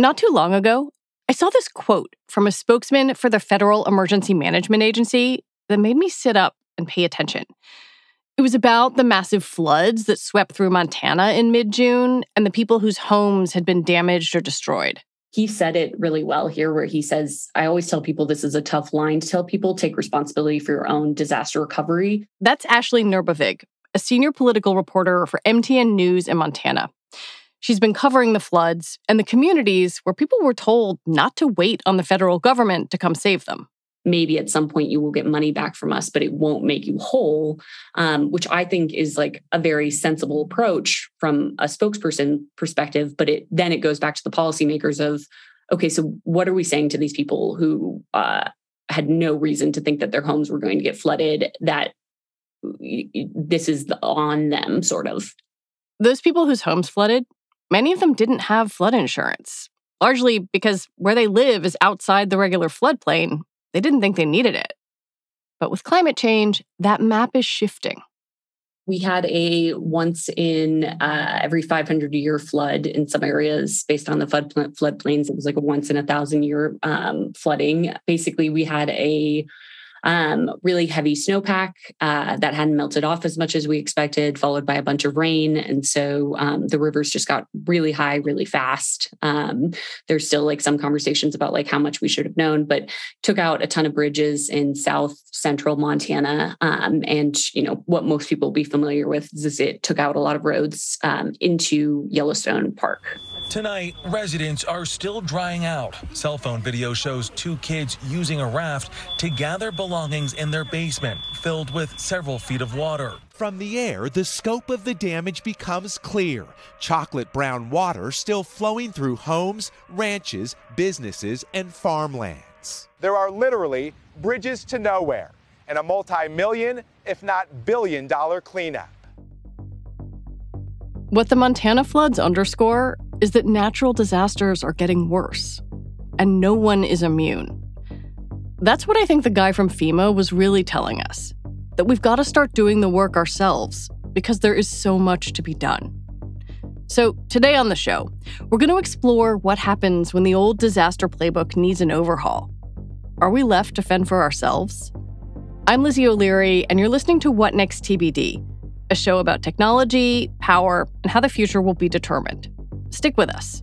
Not too long ago, I saw this quote from a spokesman for the Federal Emergency Management Agency that made me sit up and pay attention. It was about the massive floods that swept through Montana in mid June and the people whose homes had been damaged or destroyed. He said it really well here, where he says, I always tell people this is a tough line to tell people take responsibility for your own disaster recovery. That's Ashley Nerbovig, a senior political reporter for MTN News in Montana. She's been covering the floods and the communities where people were told not to wait on the federal government to come save them. Maybe at some point you will get money back from us, but it won't make you whole, um, which I think is like a very sensible approach from a spokesperson perspective. But it then it goes back to the policymakers of, okay, so what are we saying to these people who uh, had no reason to think that their homes were going to get flooded? That this is on them, sort of. Those people whose homes flooded many of them didn't have flood insurance, largely because where they live is outside the regular floodplain. They didn't think they needed it. But with climate change, that map is shifting. We had a once in uh, every 500 year flood in some areas based on the flood floodplains. It was like a once in a thousand year um, flooding. Basically, we had a um, really heavy snowpack uh, that hadn't melted off as much as we expected, followed by a bunch of rain. And so um, the rivers just got really high really fast. Um, there's still like some conversations about like how much we should have known, but took out a ton of bridges in south central Montana. Um, and, you know, what most people will be familiar with is it took out a lot of roads um, into Yellowstone Park. Tonight, residents are still drying out. Cell phone video shows two kids using a raft to gather belongings in their basement, filled with several feet of water. From the air, the scope of the damage becomes clear. Chocolate brown water still flowing through homes, ranches, businesses, and farmlands. There are literally bridges to nowhere and a multi million, if not billion dollar cleanup. What the Montana floods underscore is that natural disasters are getting worse, and no one is immune. That's what I think the guy from FEMA was really telling us that we've got to start doing the work ourselves because there is so much to be done. So, today on the show, we're going to explore what happens when the old disaster playbook needs an overhaul. Are we left to fend for ourselves? I'm Lizzie O'Leary, and you're listening to What Next TBD a show about technology, power, and how the future will be determined. Stick with us.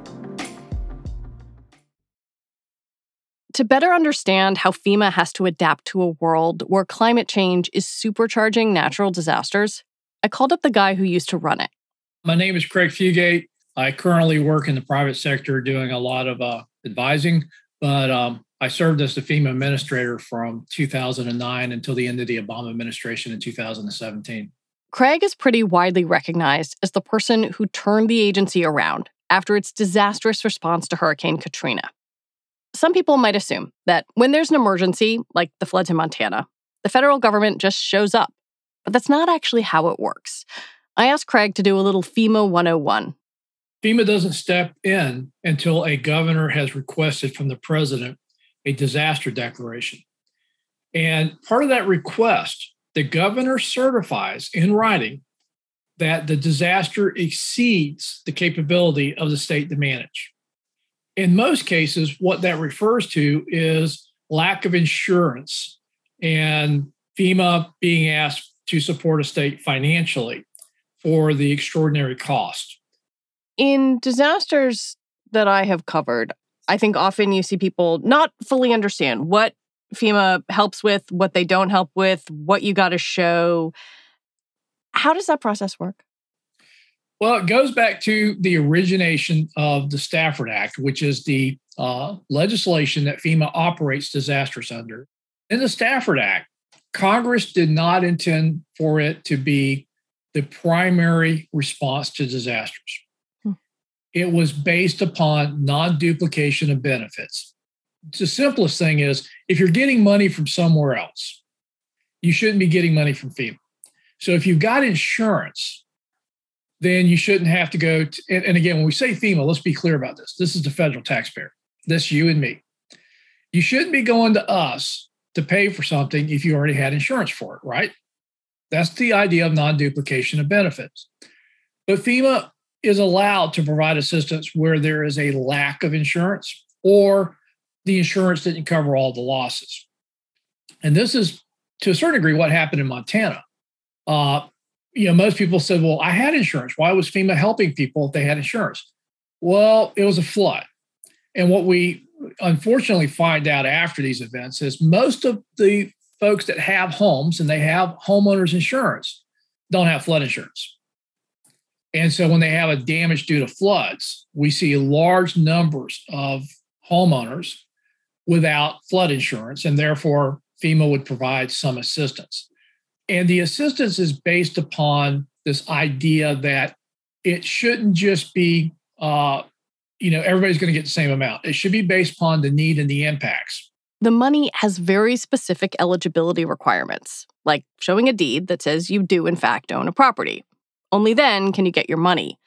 To better understand how FEMA has to adapt to a world where climate change is supercharging natural disasters, I called up the guy who used to run it. My name is Craig Fugate. I currently work in the private sector doing a lot of uh, advising, but um, I served as the FEMA administrator from 2009 until the end of the Obama administration in 2017. Craig is pretty widely recognized as the person who turned the agency around after its disastrous response to Hurricane Katrina. Some people might assume that when there's an emergency, like the floods in Montana, the federal government just shows up. But that's not actually how it works. I asked Craig to do a little FEMA 101. FEMA doesn't step in until a governor has requested from the president a disaster declaration. And part of that request, the governor certifies in writing that the disaster exceeds the capability of the state to manage. In most cases, what that refers to is lack of insurance and FEMA being asked to support a state financially for the extraordinary cost. In disasters that I have covered, I think often you see people not fully understand what FEMA helps with, what they don't help with, what you got to show. How does that process work? Well, it goes back to the origination of the Stafford Act, which is the uh, legislation that FEMA operates disasters under. In the Stafford Act, Congress did not intend for it to be the primary response to disasters. Hmm. It was based upon non duplication of benefits. The simplest thing is if you're getting money from somewhere else, you shouldn't be getting money from FEMA. So if you've got insurance, then you shouldn't have to go. To, and, and again, when we say FEMA, let's be clear about this. This is the federal taxpayer. This you and me. You shouldn't be going to us to pay for something if you already had insurance for it, right? That's the idea of non duplication of benefits. But FEMA is allowed to provide assistance where there is a lack of insurance or the insurance didn't cover all the losses. And this is to a certain degree what happened in Montana. Uh, you know, most people said, well, I had insurance. Why was FEMA helping people if they had insurance? Well, it was a flood. And what we unfortunately find out after these events is most of the folks that have homes and they have homeowners insurance don't have flood insurance. And so when they have a damage due to floods, we see large numbers of homeowners without flood insurance, and therefore FEMA would provide some assistance. And the assistance is based upon this idea that it shouldn't just be uh, you know, everybody's going to get the same amount. It should be based upon the need and the impacts. The money has very specific eligibility requirements, like showing a deed that says you do, in fact, own a property. Only then can you get your money.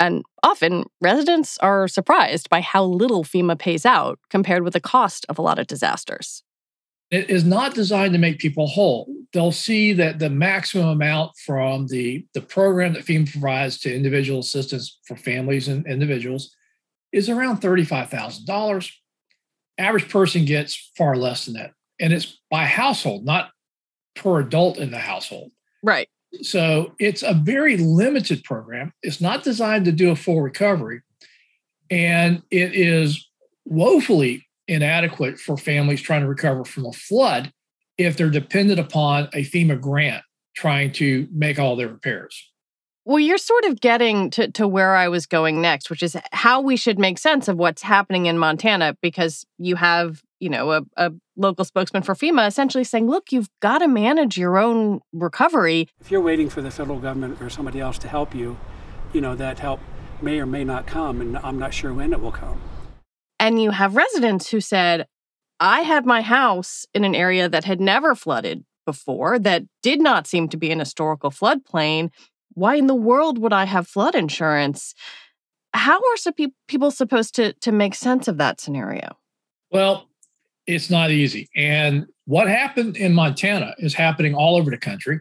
And often, residents are surprised by how little FEMA pays out compared with the cost of a lot of disasters. It is not designed to make people whole. They'll see that the maximum amount from the, the program that FEMA provides to individual assistance for families and individuals is around $35,000. Average person gets far less than that. And it's by household, not per adult in the household. Right. So it's a very limited program. It's not designed to do a full recovery. And it is woefully inadequate for families trying to recover from a flood if they're dependent upon a FEMA grant trying to make all their repairs. Well, you're sort of getting to, to where I was going next, which is how we should make sense of what's happening in Montana because you have, you know, a, a local spokesman for FEMA essentially saying, look, you've got to manage your own recovery. If you're waiting for the federal government or somebody else to help you, you know, that help may or may not come, and I'm not sure when it will come. And you have residents who said, I had my house in an area that had never flooded before, that did not seem to be an historical floodplain why in the world would I have flood insurance? How are some pe- people supposed to to make sense of that scenario? Well, it's not easy. And what happened in Montana is happening all over the country.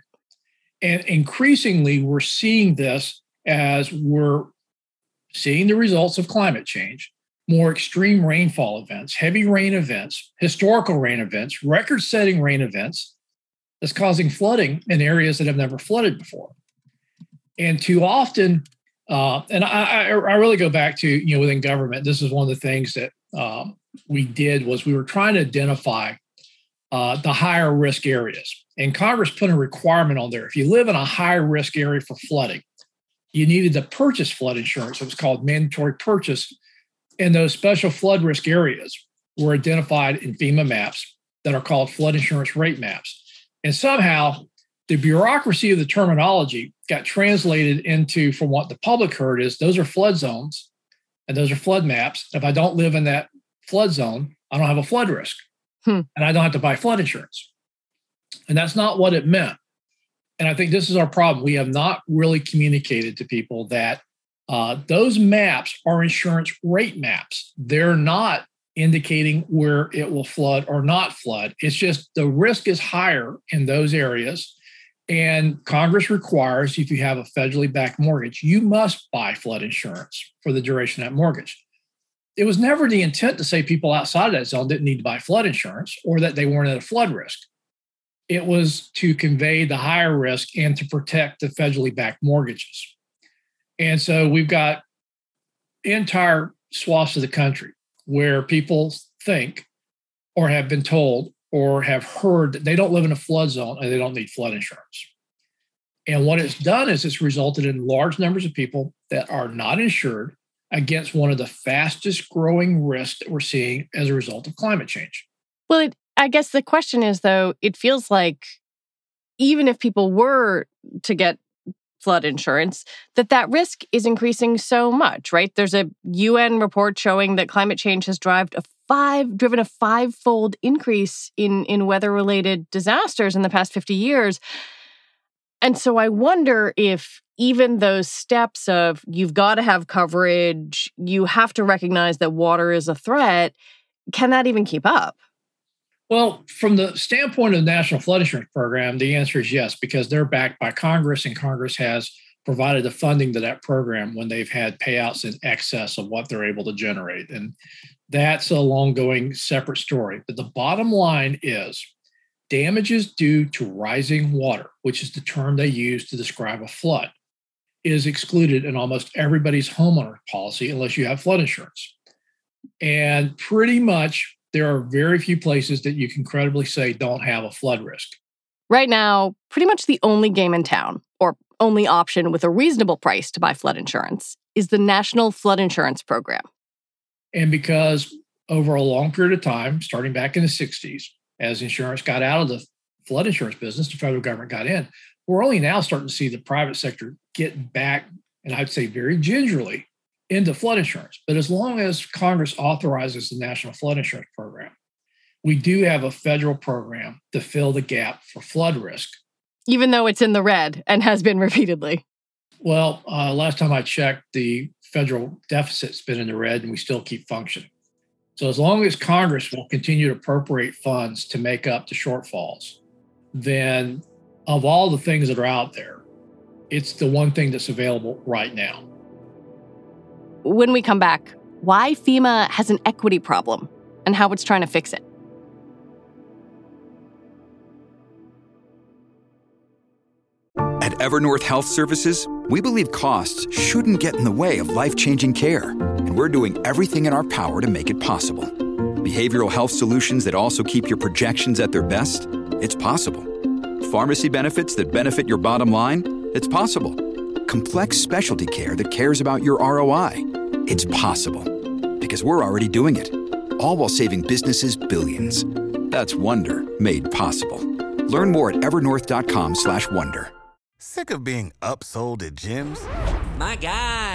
And increasingly, we're seeing this as we're seeing the results of climate change, more extreme rainfall events, heavy rain events, historical rain events, record setting rain events that's causing flooding in areas that have never flooded before. And too often, uh, and I, I, really go back to you know within government. This is one of the things that um, we did was we were trying to identify uh, the higher risk areas, and Congress put a requirement on there. If you live in a high risk area for flooding, you needed to purchase flood insurance. It was called mandatory purchase, and those special flood risk areas were identified in FEMA maps that are called flood insurance rate maps. And somehow the bureaucracy of the terminology got translated into from what the public heard is those are flood zones and those are flood maps. If I don't live in that flood zone, I don't have a flood risk hmm. and I don't have to buy flood insurance. And that's not what it meant. And I think this is our problem. We have not really communicated to people that uh, those maps are insurance rate maps. They're not indicating where it will flood or not flood. It's just the risk is higher in those areas and Congress requires if you have a federally backed mortgage, you must buy flood insurance for the duration of that mortgage. it was never the intent to say people outside of that zone didn't need to buy flood insurance or that they weren't at a flood risk. It was to convey the higher risk and to protect the federally backed mortgages. And so we've got entire swaths of the country where people think or have been told or have heard that they don't live in a flood zone and they don't need flood insurance. And what it's done is it's resulted in large numbers of people that are not insured against one of the fastest growing risks that we're seeing as a result of climate change. Well, it, I guess the question is though, it feels like even if people were to get flood insurance that that risk is increasing so much right there's a UN report showing that climate change has driven a five driven a five-fold increase in in weather related disasters in the past 50 years and so I wonder if even those steps of you've got to have coverage, you have to recognize that water is a threat, can that even keep up? Well, from the standpoint of the National Flood Insurance Program, the answer is yes, because they're backed by Congress, and Congress has provided the funding to that program when they've had payouts in excess of what they're able to generate. And that's a long going separate story. But the bottom line is damages due to rising water, which is the term they use to describe a flood, is excluded in almost everybody's homeowner policy unless you have flood insurance. And pretty much there are very few places that you can credibly say don't have a flood risk. Right now, pretty much the only game in town, or only option with a reasonable price to buy flood insurance, is the National Flood Insurance Program. And because over a long period of time, starting back in the 60s, as insurance got out of the flood insurance business, the federal government got in. We're only now starting to see the private sector get back, and I'd say very gingerly, into flood insurance. But as long as Congress authorizes the National Flood Insurance Program, we do have a federal program to fill the gap for flood risk. Even though it's in the red and has been repeatedly. Well, uh, last time I checked, the federal deficit's been in the red and we still keep functioning. So as long as Congress will continue to appropriate funds to make up the shortfalls, then of all the things that are out there, it's the one thing that's available right now. When we come back, why FEMA has an equity problem and how it's trying to fix it. At Evernorth Health Services, we believe costs shouldn't get in the way of life changing care, and we're doing everything in our power to make it possible. Behavioral health solutions that also keep your projections at their best? It's possible. Pharmacy benefits that benefit your bottom line? It's possible. Complex specialty care that cares about your ROI? It's possible. Because we're already doing it. All while saving businesses billions. That's Wonder made possible. Learn more at evernorth.com/wonder. Sick of being upsold at gyms? My guy,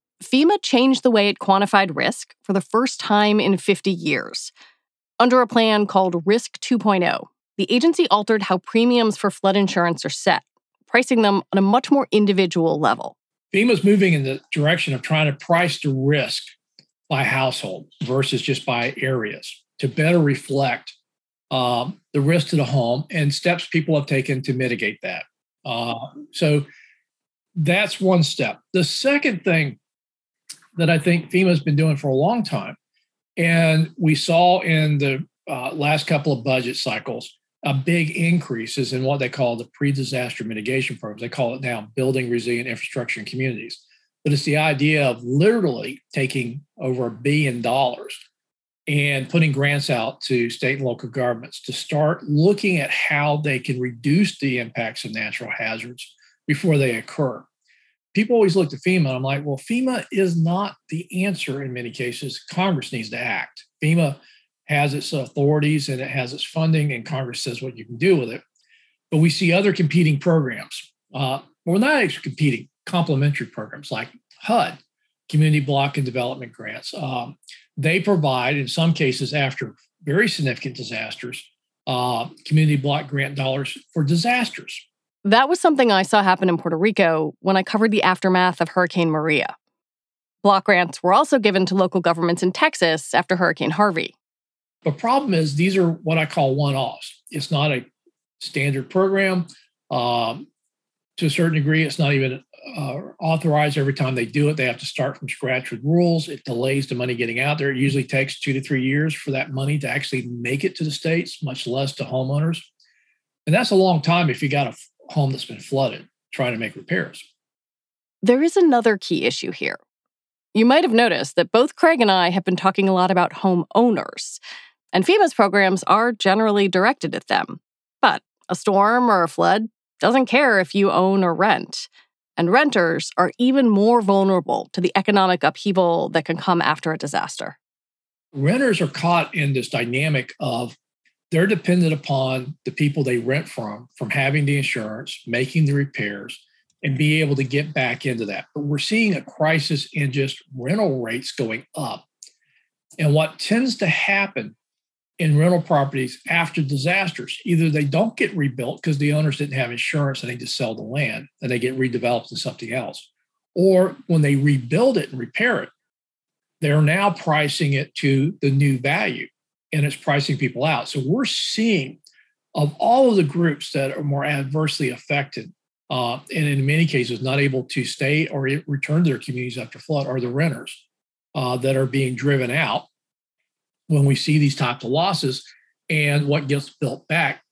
FEMA changed the way it quantified risk for the first time in 50 years. Under a plan called Risk 2.0, the agency altered how premiums for flood insurance are set, pricing them on a much more individual level. FEMA's moving in the direction of trying to price the risk by household versus just by areas to better reflect um, the risk to the home and steps people have taken to mitigate that. Uh, so that's one step. The second thing that I think FEMA has been doing for a long time, and we saw in the uh, last couple of budget cycles, a big increases in what they call the pre-disaster mitigation programs. They call it now building resilient infrastructure in communities. But it's the idea of literally taking over a billion dollars and putting grants out to state and local governments to start looking at how they can reduce the impacts of natural hazards before they occur. People always look to FEMA. I'm like, well, FEMA is not the answer in many cases. Congress needs to act. FEMA has its authorities and it has its funding, and Congress says what you can do with it. But we see other competing programs. Uh, well, not actually competing, complementary programs like HUD, Community Block and Development Grants, um, they provide, in some cases, after very significant disasters, uh, community block grant dollars for disasters. That was something I saw happen in Puerto Rico when I covered the aftermath of Hurricane Maria. Block grants were also given to local governments in Texas after Hurricane Harvey. The problem is these are what I call one offs. It's not a standard program. Um, to a certain degree, it's not even uh, authorized every time they do it. They have to start from scratch with rules. It delays the money getting out there. It usually takes two to three years for that money to actually make it to the states, much less to homeowners. And that's a long time if you got a home that's been flooded trying to make repairs. There is another key issue here. You might have noticed that both Craig and I have been talking a lot about homeowners, and FEMA's programs are generally directed at them. But a storm or a flood doesn't care if you own or rent. And renters are even more vulnerable to the economic upheaval that can come after a disaster. Renters are caught in this dynamic of they're dependent upon the people they rent from, from having the insurance, making the repairs, and be able to get back into that. But we're seeing a crisis in just rental rates going up. And what tends to happen in rental properties after disasters. Either they don't get rebuilt because the owners didn't have insurance and they just sell the land and they get redeveloped into something else. Or when they rebuild it and repair it, they're now pricing it to the new value and it's pricing people out. So we're seeing of all of the groups that are more adversely affected uh, and in many cases not able to stay or return to their communities after flood are the renters uh, that are being driven out when we see these types of losses. And what gets built back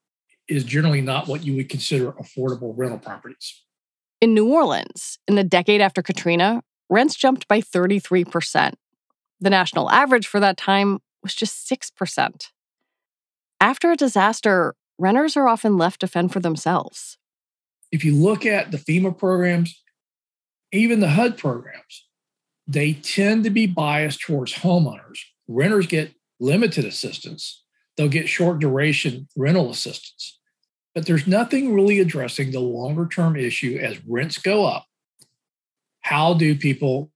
is generally not what you would consider affordable rental properties. In New Orleans, in the decade after Katrina, rents jumped by 33%. The national average for that time was just 6%. After a disaster, renters are often left to fend for themselves. If you look at the FEMA programs, even the HUD programs, they tend to be biased towards homeowners. Renters get limited assistance, they'll get short duration rental assistance. But there's nothing really addressing the longer term issue as rents go up. How do people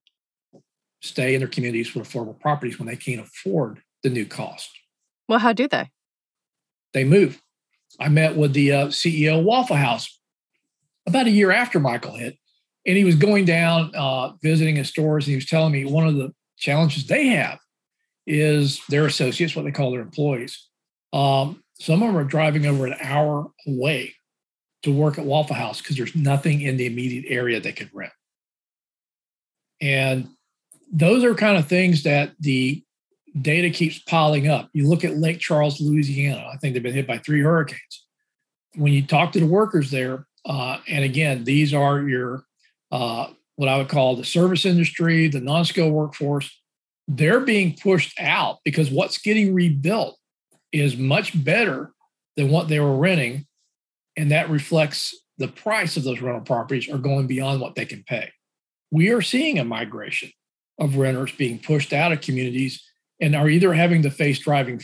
stay in their communities with affordable properties when they can't afford the new cost? Well, how do they? They move. I met with the uh, CEO of Waffle House about a year after Michael hit, and he was going down uh, visiting his stores, and he was telling me one of the challenges they have is their associates, what they call their employees. Um, some of them are driving over an hour away to work at Waffle House because there's nothing in the immediate area they could rent. And those are kind of things that the data keeps piling up. You look at Lake Charles, Louisiana, I think they've been hit by three hurricanes. When you talk to the workers there, uh, and again, these are your uh, what I would call the service industry, the non skilled workforce they're being pushed out because what's getting rebuilt is much better than what they were renting. And that reflects the price of those rental properties are going beyond what they can pay. We are seeing a migration of renters being pushed out of communities and are either having to face driving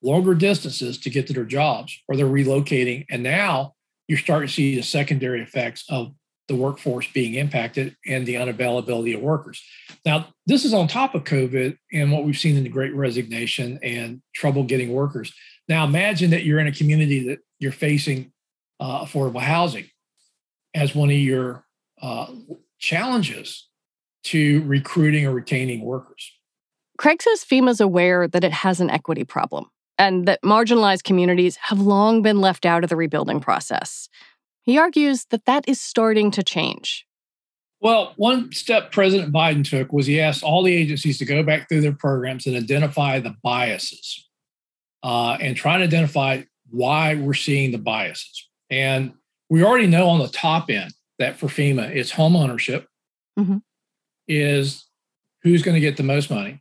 longer distances to get to their jobs or they're relocating. And now you're starting to see the secondary effects of the workforce being impacted and the unavailability of workers. Now, this is on top of COVID and what we've seen in the great resignation and trouble getting workers. Now, imagine that you're in a community that you're facing uh, affordable housing as one of your uh, challenges to recruiting or retaining workers. Craig says FEMA's aware that it has an equity problem and that marginalized communities have long been left out of the rebuilding process. He argues that that is starting to change. Well, one step President Biden took was he asked all the agencies to go back through their programs and identify the biases uh, and try to identify why we're seeing the biases. And we already know on the top end that for FEMA, it's home ownership, mm-hmm. is who's going to get the most money.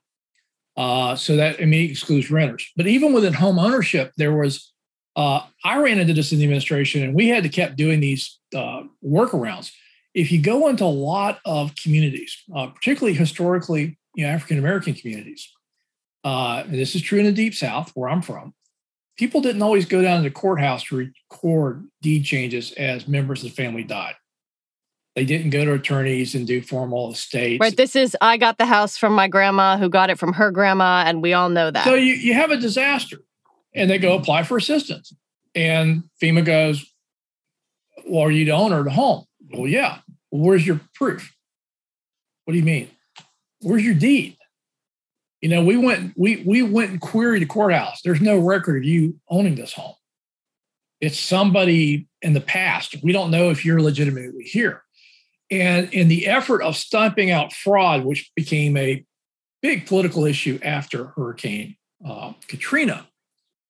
Uh, so that immediately excludes renters. But even within home ownership, there was uh, I ran into this in the administration, and we had to keep doing these uh, workarounds. If you go into a lot of communities, uh, particularly historically, you know, African American communities, uh, and this is true in the Deep South, where I'm from, people didn't always go down to the courthouse to record deed changes as members of the family died. They didn't go to attorneys and do formal estates. Right. This is I got the house from my grandma who got it from her grandma, and we all know that. So you, you have a disaster and they go apply for assistance. And FEMA goes, Well, are you the owner of the home? Well, yeah. Well, where's your proof? What do you mean? Where's your deed? You know, we went we we went and queried the courthouse. There's no record of you owning this home. It's somebody in the past. We don't know if you're legitimately here. And in the effort of stumping out fraud, which became a big political issue after Hurricane uh, Katrina,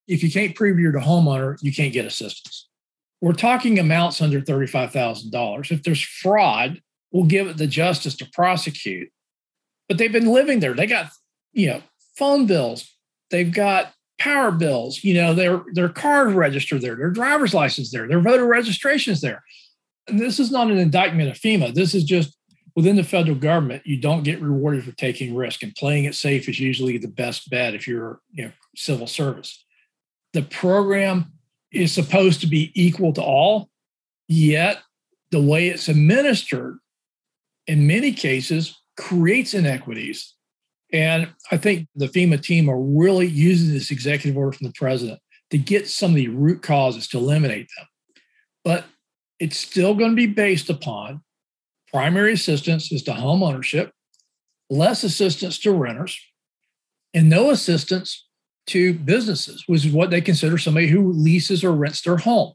if you can't prove you're the homeowner, you can't get assistance. We're talking amounts under $35,000. If there's fraud, we'll give it the justice to prosecute. But they've been living there. They got, you know, phone bills. They've got power bills. You know, their their cars registered there, their driver's license there, their voter registrations there. This is not an indictment of FEMA. This is just within the federal government, you don't get rewarded for taking risk, and playing it safe is usually the best bet if you're, you know, civil service. The program is supposed to be equal to all, yet the way it's administered, in many cases, creates inequities. And I think the FEMA team are really using this executive order from the president to get some of the root causes to eliminate them. But it's still going to be based upon primary assistance is to home ownership, less assistance to renters, and no assistance to businesses, which is what they consider somebody who leases or rents their home.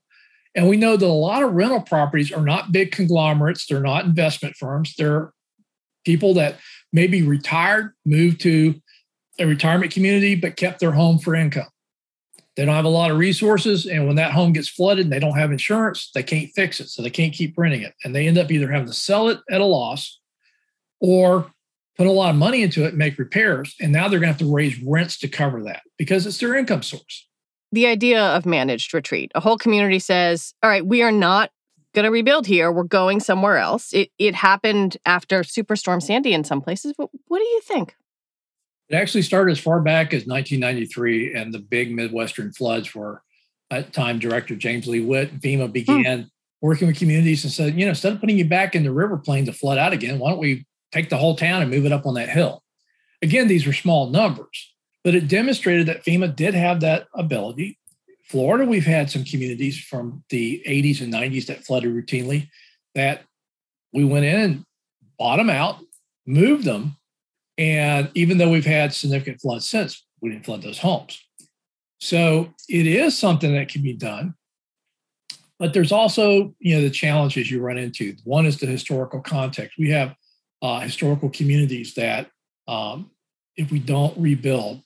And we know that a lot of rental properties are not big conglomerates, they're not investment firms, they're people that maybe retired, moved to a retirement community, but kept their home for income. They don't have a lot of resources. And when that home gets flooded and they don't have insurance, they can't fix it. So they can't keep renting it. And they end up either having to sell it at a loss or put a lot of money into it and make repairs. And now they're going to have to raise rents to cover that because it's their income source. The idea of managed retreat a whole community says, all right, we are not going to rebuild here. We're going somewhere else. It, it happened after Superstorm Sandy in some places. But what do you think? It actually started as far back as 1993, and the big Midwestern floods were at time Director James Lee Witt. FEMA hmm. began hmm. working with communities and said, you know, instead of putting you back in the river plain to flood out again, why don't we take the whole town and move it up on that hill? Again, these were small numbers, but it demonstrated that FEMA did have that ability. Florida, we've had some communities from the 80s and 90s that flooded routinely that we went in and bought them out, moved them, and even though we've had significant floods since, we didn't flood those homes. So it is something that can be done. But there's also, you know, the challenges you run into. One is the historical context. We have uh, historical communities that, um, if we don't rebuild,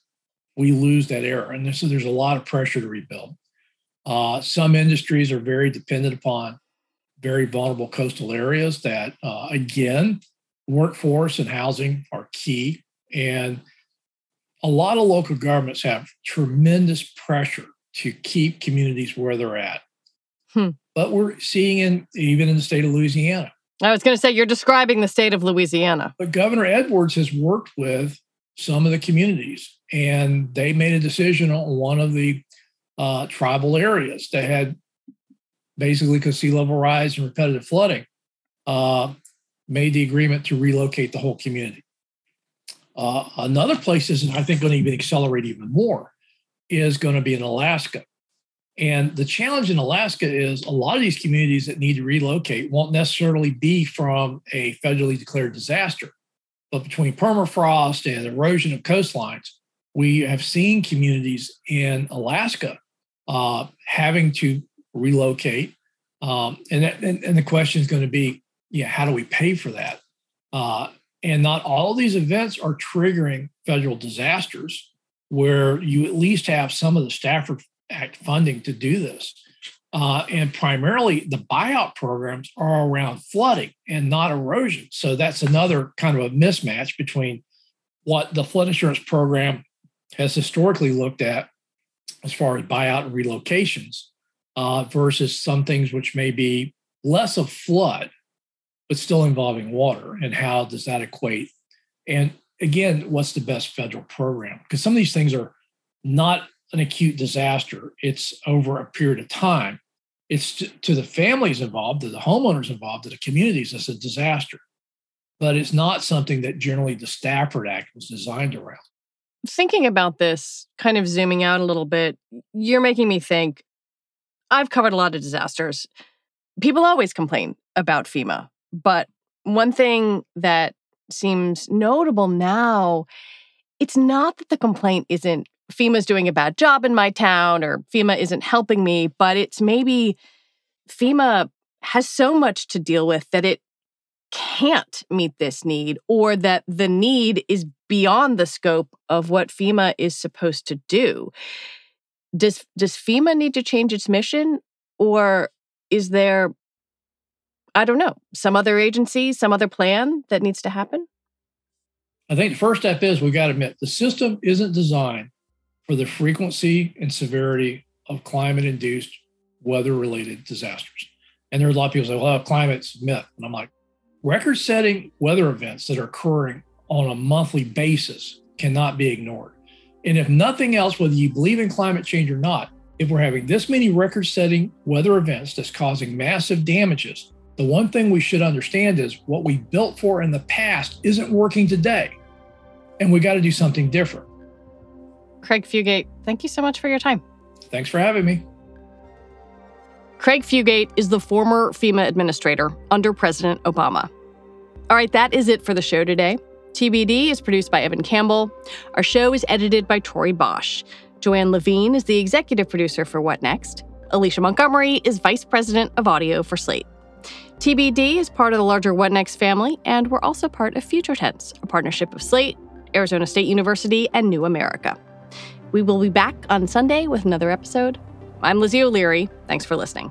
we lose that era. And so there's a lot of pressure to rebuild. Uh, some industries are very dependent upon very vulnerable coastal areas that, uh, again, workforce and housing are key. And a lot of local governments have tremendous pressure to keep communities where they're at. Hmm. But we're seeing in even in the state of Louisiana. I was going to say you're describing the state of Louisiana. But Governor Edwards has worked with some of the communities, and they made a decision on one of the uh, tribal areas that had basically because sea level rise and repetitive flooding. Uh, made the agreement to relocate the whole community. Uh, another place is, I think, going to even accelerate even more, is going to be in Alaska. And the challenge in Alaska is a lot of these communities that need to relocate won't necessarily be from a federally declared disaster. But between permafrost and erosion of coastlines, we have seen communities in Alaska uh, having to relocate. Um, and, that, and, and the question is going to be yeah, how do we pay for that? Uh, and not all these events are triggering federal disasters where you at least have some of the Stafford Act funding to do this. Uh, and primarily the buyout programs are around flooding and not erosion. So that's another kind of a mismatch between what the flood insurance program has historically looked at as far as buyout and relocations uh, versus some things which may be less of flood but still involving water. And how does that equate? And again, what's the best federal program? Because some of these things are not an acute disaster, it's over a period of time. It's to, to the families involved, to the homeowners involved, to the communities, it's a disaster. But it's not something that generally the Stafford Act was designed around. Thinking about this, kind of zooming out a little bit, you're making me think I've covered a lot of disasters. People always complain about FEMA, but one thing that seems notable now, it's not that the complaint isn't FEMA's doing a bad job in my town or FEMA isn't helping me, but it's maybe FEMA has so much to deal with that it can't meet this need or that the need is beyond the scope of what FEMA is supposed to do. Does does FEMA need to change its mission or is there I don't know, some other agency, some other plan that needs to happen? I think the first step is we've got to admit the system isn't designed for the frequency and severity of climate induced weather related disasters. And there are a lot of people say, well, climate's myth. And I'm like, record setting weather events that are occurring on a monthly basis cannot be ignored. And if nothing else, whether you believe in climate change or not, if we're having this many record setting weather events that's causing massive damages, the one thing we should understand is what we built for in the past isn't working today. And we got to do something different. Craig Fugate, thank you so much for your time. Thanks for having me. Craig Fugate is the former FEMA administrator under President Obama. All right, that is it for the show today. TBD is produced by Evan Campbell. Our show is edited by Tori Bosch. Joanne Levine is the executive producer for What Next. Alicia Montgomery is vice president of audio for Slate. TBD is part of the larger What Next family, and we're also part of Future Tense, a partnership of Slate, Arizona State University, and New America. We will be back on Sunday with another episode. I'm Lizzie O'Leary. Thanks for listening.